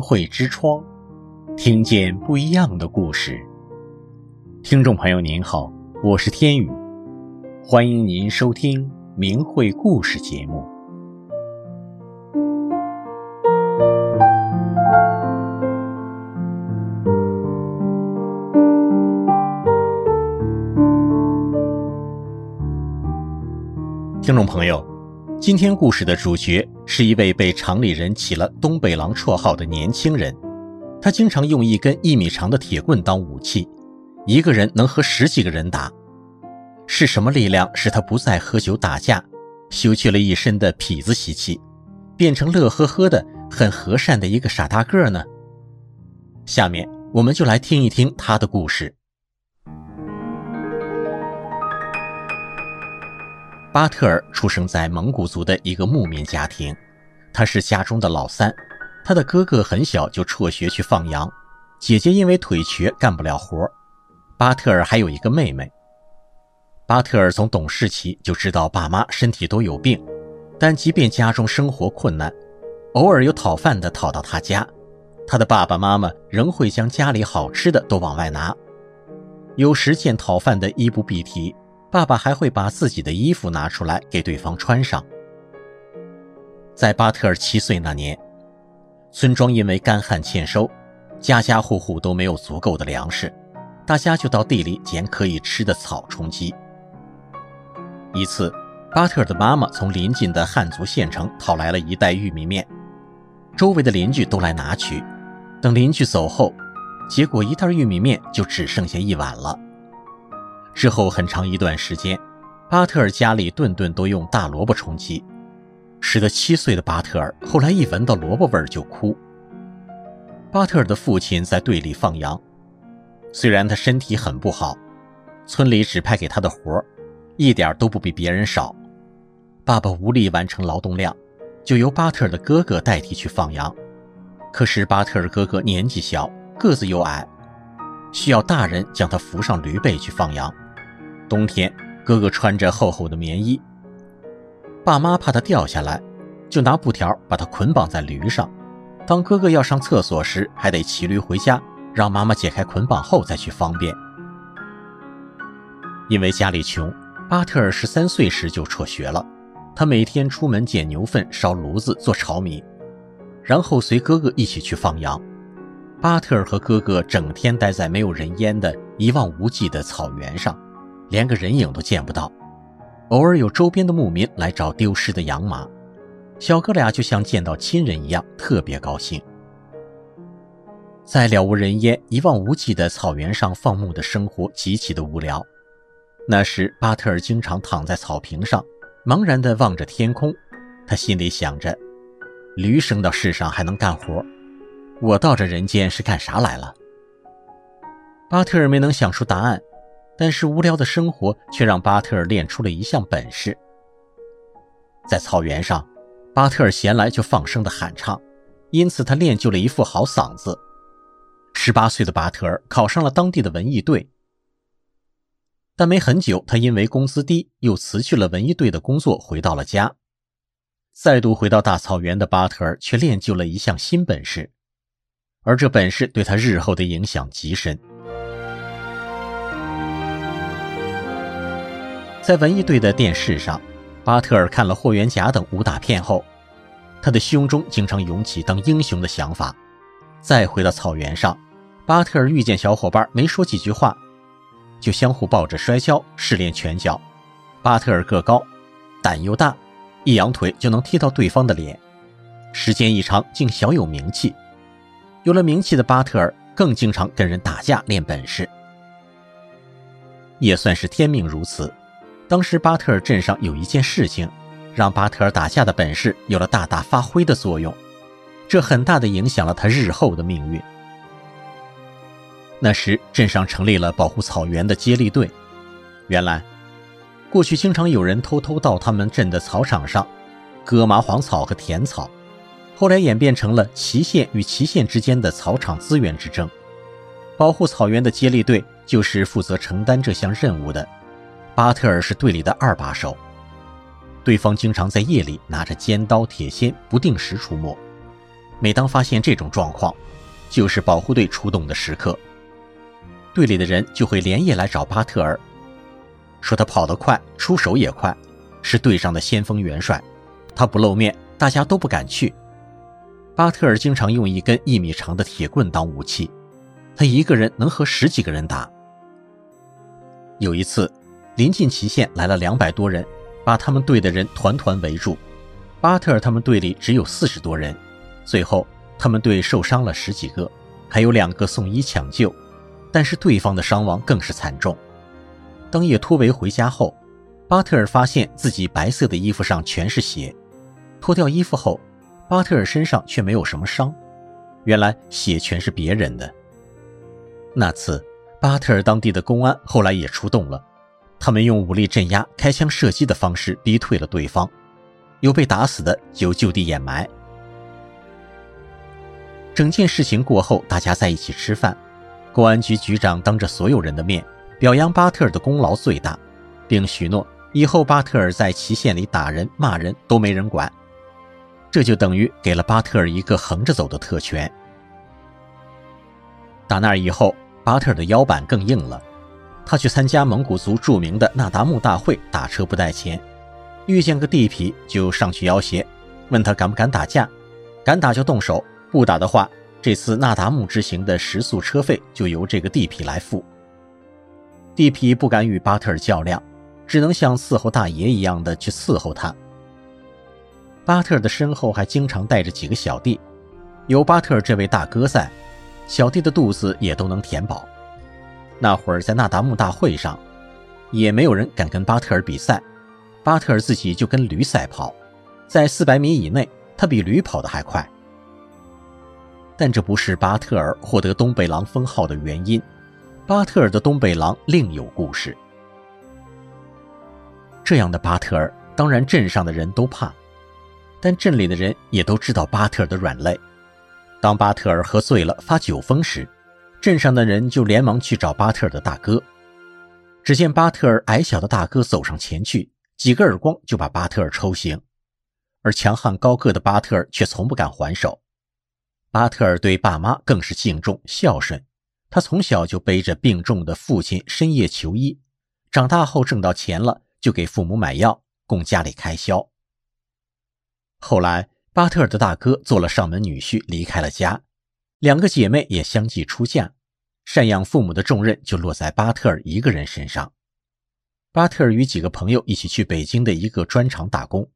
明慧之窗，听见不一样的故事。听众朋友您好，我是天宇，欢迎您收听明慧故事节目。听众朋友，今天故事的主角是一位被城里人起了“东北狼”绰号的年轻人。他经常用一根一米长的铁棍当武器，一个人能和十几个人打。是什么力量使他不再喝酒打架，修去了一身的痞子习气，变成乐呵呵的、很和善的一个傻大个呢？下面我们就来听一听他的故事。巴特尔出生在蒙古族的一个牧民家庭，他是家中的老三。他的哥哥很小就辍学去放羊，姐姐因为腿瘸干不了活。巴特尔还有一个妹妹。巴特尔从懂事起就知道爸妈身体都有病，但即便家中生活困难，偶尔有讨饭的讨到他家，他的爸爸妈妈仍会将家里好吃的都往外拿。有时见讨饭的衣不蔽体。爸爸还会把自己的衣服拿出来给对方穿上。在巴特尔七岁那年，村庄因为干旱欠收，家家户户都没有足够的粮食，大家就到地里捡可以吃的草充饥。一次，巴特尔的妈妈从邻近的汉族县城讨来了一袋玉米面，周围的邻居都来拿取。等邻居走后，结果一袋玉米面就只剩下一碗了。之后很长一段时间，巴特尔家里顿顿都用大萝卜充饥，使得七岁的巴特尔后来一闻到萝卜味就哭。巴特尔的父亲在队里放羊，虽然他身体很不好，村里指派给他的活一点都不比别人少。爸爸无力完成劳动量，就由巴特尔的哥哥代替去放羊。可是巴特尔哥哥年纪小，个子又矮。需要大人将他扶上驴背去放羊。冬天，哥哥穿着厚厚的棉衣，爸妈怕他掉下来，就拿布条把他捆绑在驴上。当哥哥要上厕所时，还得骑驴回家，让妈妈解开捆绑后再去方便。因为家里穷，巴特尔十三岁时就辍学了。他每天出门捡牛粪烧炉子做炒米，然后随哥哥一起去放羊。巴特尔和哥哥整天待在没有人烟的一望无际的草原上，连个人影都见不到。偶尔有周边的牧民来找丢失的羊马，小哥俩就像见到亲人一样，特别高兴。在了无人烟、一望无际的草原上放牧的生活极其的无聊。那时，巴特尔经常躺在草坪上，茫然地望着天空。他心里想着：驴生到世上还能干活。我到这人间是干啥来了？巴特尔没能想出答案，但是无聊的生活却让巴特尔练出了一项本事。在草原上，巴特尔闲来就放声的喊唱，因此他练就了一副好嗓子。十八岁的巴特尔考上了当地的文艺队，但没很久，他因为工资低，又辞去了文艺队的工作，回到了家。再度回到大草原的巴特尔却练就了一项新本事。而这本事对他日后的影响极深。在文艺队的电视上，巴特尔看了霍元甲等武打片后，他的胸中经常涌起当英雄的想法。再回到草原上，巴特尔遇见小伙伴，没说几句话，就相互抱着摔跤试练拳脚。巴特尔个高，胆又大，一扬腿就能踢到对方的脸，时间一长，竟小有名气。有了名气的巴特尔更经常跟人打架练本事，也算是天命如此。当时巴特尔镇上有一件事情，让巴特尔打架的本事有了大大发挥的作用，这很大的影响了他日后的命运。那时镇上成立了保护草原的接力队，原来过去经常有人偷偷到他们镇的草场上割麻黄草和甜草。后来演变成了祁县与祁县之间的草场资源之争，保护草原的接力队就是负责承担这项任务的。巴特尔是队里的二把手，对方经常在夜里拿着尖刀、铁锨不定时出没。每当发现这种状况，就是保护队出动的时刻。队里的人就会连夜来找巴特尔，说他跑得快，出手也快，是队上的先锋元帅。他不露面，大家都不敢去。巴特尔经常用一根一米长的铁棍当武器，他一个人能和十几个人打。有一次，临近期限来了两百多人，把他们队的人团团围住。巴特尔他们队里只有四十多人，最后他们队受伤了十几个，还有两个送医抢救。但是对方的伤亡更是惨重。当夜突围回家后，巴特尔发现自己白色的衣服上全是血。脱掉衣服后，巴特尔身上却没有什么伤。原来血全是别人的。那次，巴特尔当地的公安后来也出动了，他们用武力镇压、开枪射击的方式逼退了对方。有被打死的就就地掩埋。整件事情过后，大家在一起吃饭。公安局局长当着所有人的面表扬巴特尔的功劳最大，并许诺以后巴特尔在祁县里打人骂人都没人管，这就等于给了巴特尔一个横着走的特权。打那以后，巴特尔的腰板更硬了。他去参加蒙古族著名的那达慕大会，打车不带钱，遇见个地痞就上去要挟，问他敢不敢打架，敢打就动手，不打的话。这次那达慕之行的食宿车费就由这个地痞来付。地痞不敢与巴特尔较量，只能像伺候大爷一样的去伺候他。巴特尔的身后还经常带着几个小弟，有巴特尔这位大哥在，小弟的肚子也都能填饱。那会儿在那达慕大会上，也没有人敢跟巴特尔比赛，巴特尔自己就跟驴赛跑，在四百米以内，他比驴跑得还快。但这不是巴特尔获得东北狼封号的原因。巴特尔的东北狼另有故事。这样的巴特尔，当然镇上的人都怕，但镇里的人也都知道巴特尔的软肋。当巴特尔喝醉了发酒疯时，镇上的人就连忙去找巴特尔的大哥。只见巴特尔矮小的大哥走上前去，几个耳光就把巴特尔抽醒，而强悍高个的巴特尔却从不敢还手。巴特尔对爸妈更是敬重孝顺，他从小就背着病重的父亲深夜求医，长大后挣到钱了就给父母买药，供家里开销。后来，巴特尔的大哥做了上门女婿，离开了家，两个姐妹也相继出嫁，赡养父母的重任就落在巴特尔一个人身上。巴特尔与几个朋友一起去北京的一个砖厂打工，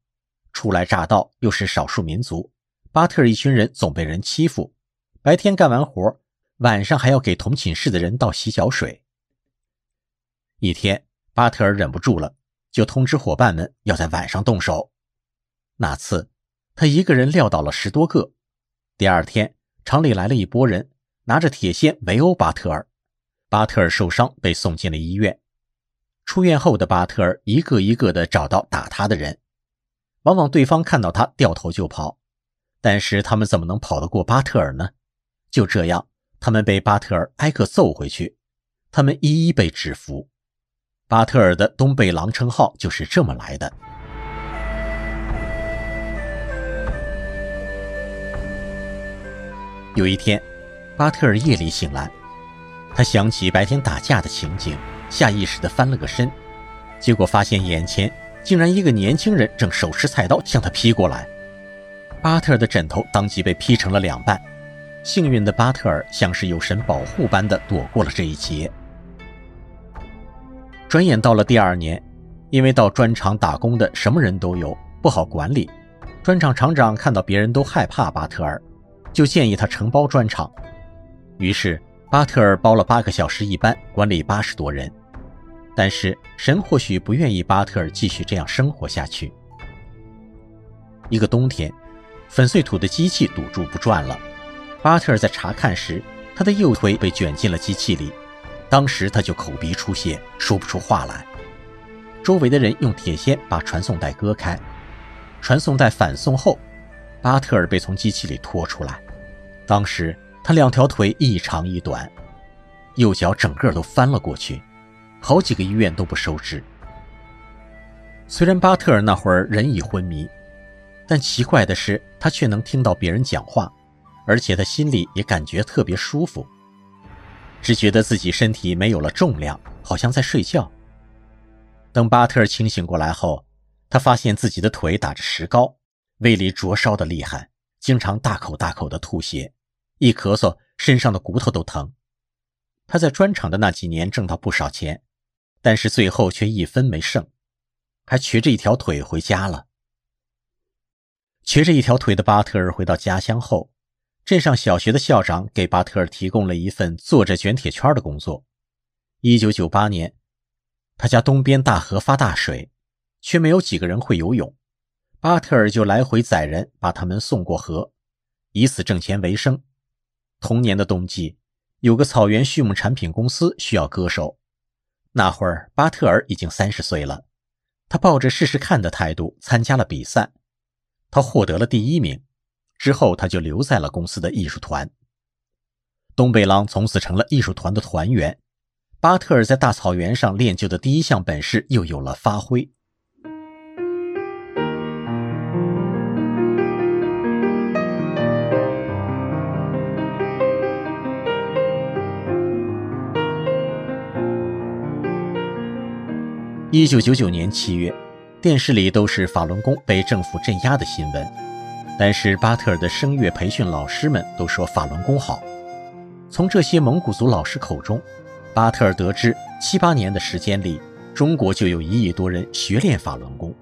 初来乍到，又是少数民族。巴特尔一群人总被人欺负，白天干完活，晚上还要给同寝室的人倒洗脚水。一天，巴特尔忍不住了，就通知伙伴们要在晚上动手。那次，他一个人撂倒了十多个。第二天，厂里来了一波人，拿着铁锨围殴巴特尔。巴特尔受伤，被送进了医院。出院后的巴特尔一个一个的找到打他的人，往往对方看到他掉头就跑。但是他们怎么能跑得过巴特尔呢？就这样，他们被巴特尔挨个揍回去，他们一一被制服。巴特尔的东北狼称号就是这么来的。有一天，巴特尔夜里醒来，他想起白天打架的情景，下意识地翻了个身，结果发现眼前竟然一个年轻人正手持菜刀向他劈过来。巴特尔的枕头当即被劈成了两半，幸运的巴特尔像是有神保护般的躲过了这一劫。转眼到了第二年，因为到砖厂打工的什么人都有，不好管理。砖厂厂长看到别人都害怕巴特尔，就建议他承包砖厂。于是巴特尔包了八个小时一班，管理八十多人。但是神或许不愿意巴特尔继续这样生活下去。一个冬天。粉碎土的机器堵住不转了，巴特尔在查看时，他的右腿被卷进了机器里，当时他就口鼻出血，说不出话来。周围的人用铁锨把传送带割开，传送带反送后，巴特尔被从机器里拖出来。当时他两条腿一长一短，右脚整个都翻了过去，好几个医院都不收治。虽然巴特尔那会儿人已昏迷。但奇怪的是，他却能听到别人讲话，而且他心里也感觉特别舒服，只觉得自己身体没有了重量，好像在睡觉。等巴特尔清醒过来后，他发现自己的腿打着石膏，胃里灼烧的厉害，经常大口大口的吐血，一咳嗽身上的骨头都疼。他在砖厂的那几年挣到不少钱，但是最后却一分没剩，还瘸着一条腿回家了。瘸着一条腿的巴特尔回到家乡后，镇上小学的校长给巴特尔提供了一份坐着卷铁圈的工作。1998年，他家东边大河发大水，却没有几个人会游泳，巴特尔就来回载人把他们送过河，以此挣钱为生。同年的冬季，有个草原畜牧产品公司需要歌手，那会儿巴特尔已经三十岁了，他抱着试试看的态度参加了比赛。他获得了第一名，之后他就留在了公司的艺术团。东北狼从此成了艺术团的团员。巴特尔在大草原上练就的第一项本事又有了发挥。一九九九年七月。电视里都是法轮功被政府镇压的新闻，但是巴特尔的声乐培训老师们都说法轮功好。从这些蒙古族老师口中，巴特尔得知七八年的时间里，中国就有一亿多人学练法轮功。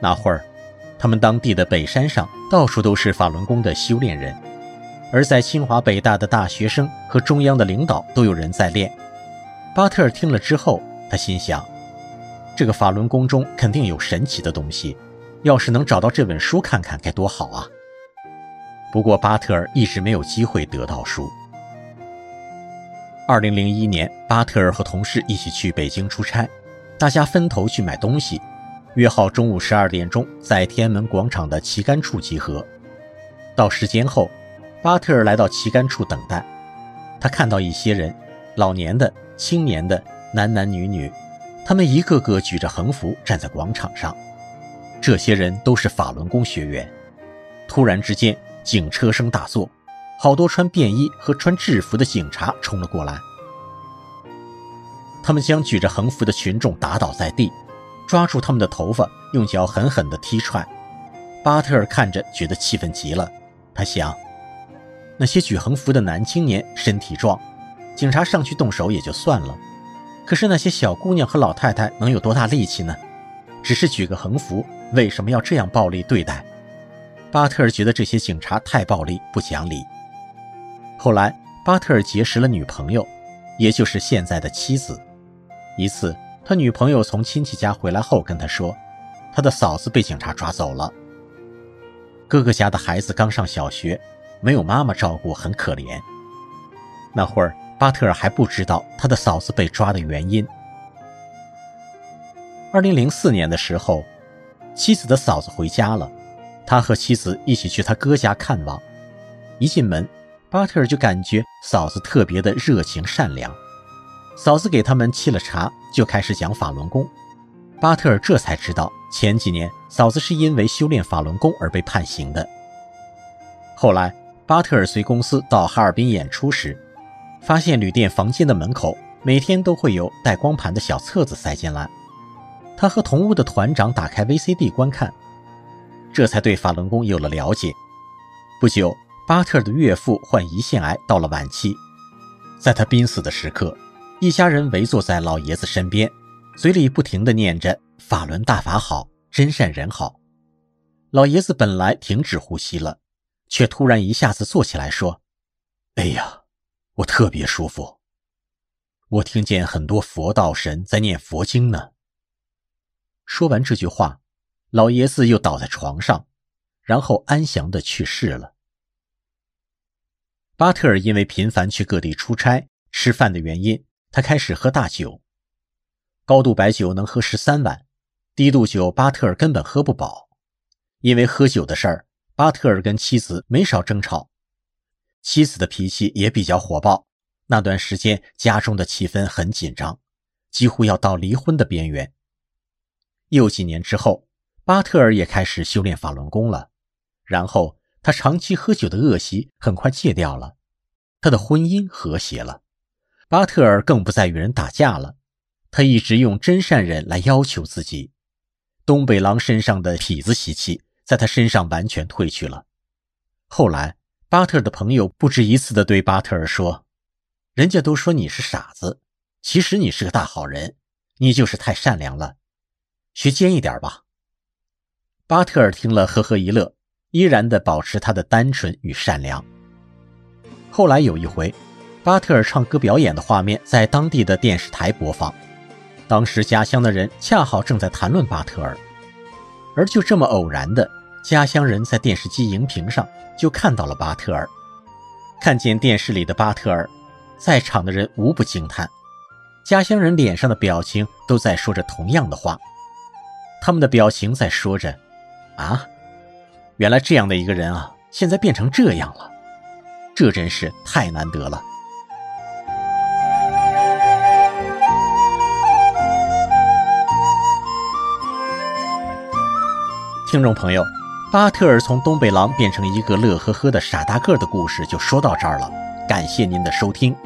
那会儿，他们当地的北山上到处都是法轮功的修炼人，而在清华北大的大学生和中央的领导都有人在练。巴特尔听了之后，他心想。这个法轮功中肯定有神奇的东西，要是能找到这本书看看，该多好啊！不过巴特尔一直没有机会得到书。二零零一年，巴特尔和同事一起去北京出差，大家分头去买东西，约好中午十二点钟在天安门广场的旗杆处集合。到时间后，巴特尔来到旗杆处等待，他看到一些人，老年的、青年的、男男女女。他们一个个举着横幅站在广场上，这些人都是法轮功学员。突然之间，警车声大作，好多穿便衣和穿制服的警察冲了过来。他们将举着横幅的群众打倒在地，抓住他们的头发，用脚狠狠地踢踹。巴特尔看着觉得气愤极了，他想，那些举横幅的男青年身体壮，警察上去动手也就算了。可是那些小姑娘和老太太能有多大力气呢？只是举个横幅，为什么要这样暴力对待？巴特尔觉得这些警察太暴力、不讲理。后来，巴特尔结识了女朋友，也就是现在的妻子。一次，他女朋友从亲戚家回来后跟他说，他的嫂子被警察抓走了。哥哥家的孩子刚上小学，没有妈妈照顾，很可怜。那会儿。巴特尔还不知道他的嫂子被抓的原因。二零零四年的时候，妻子的嫂子回家了，他和妻子一起去他哥家看望。一进门，巴特尔就感觉嫂子特别的热情善良。嫂子给他们沏了茶，就开始讲法轮功。巴特尔这才知道，前几年嫂子是因为修炼法轮功而被判刑的。后来，巴特尔随公司到哈尔滨演出时，发现旅店房间的门口每天都会有带光盘的小册子塞进来，他和同屋的团长打开 VCD 观看，这才对法轮功有了了解。不久，巴特的岳父患胰腺癌到了晚期，在他濒死的时刻，一家人围坐在老爷子身边，嘴里不停地念着“法轮大法好，真善人好”。老爷子本来停止呼吸了，却突然一下子坐起来说：“哎呀！”我特别舒服，我听见很多佛道神在念佛经呢。说完这句话，老爷子又倒在床上，然后安详的去世了。巴特尔因为频繁去各地出差、吃饭的原因，他开始喝大酒。高度白酒能喝十三碗，低度酒巴特尔根本喝不饱。因为喝酒的事儿，巴特尔跟妻子没少争吵。妻子的脾气也比较火爆，那段时间家中的气氛很紧张，几乎要到离婚的边缘。又几年之后，巴特尔也开始修炼法轮功了，然后他长期喝酒的恶习很快戒掉了，他的婚姻和谐了。巴特尔更不再与人打架了，他一直用真善忍来要求自己。东北狼身上的痞子习气在他身上完全褪去了。后来，巴特尔的朋友不止一次地对巴特尔说：“人家都说你是傻子，其实你是个大好人，你就是太善良了，学尖一点吧。”巴特尔听了，呵呵一乐，依然地保持他的单纯与善良。后来有一回，巴特尔唱歌表演的画面在当地的电视台播放。当时家乡的人恰好正在谈论巴特尔，而就这么偶然的，家乡人在电视机荧屏上就看到了巴特尔。看见电视里的巴特尔，在场的人无不惊叹。家乡人脸上的表情都在说着同样的话，他们的表情在说着：“啊，原来这样的一个人啊，现在变成这样了，这真是太难得了。”听众朋友，巴特尔从东北狼变成一个乐呵呵的傻大个的故事就说到这儿了，感谢您的收听。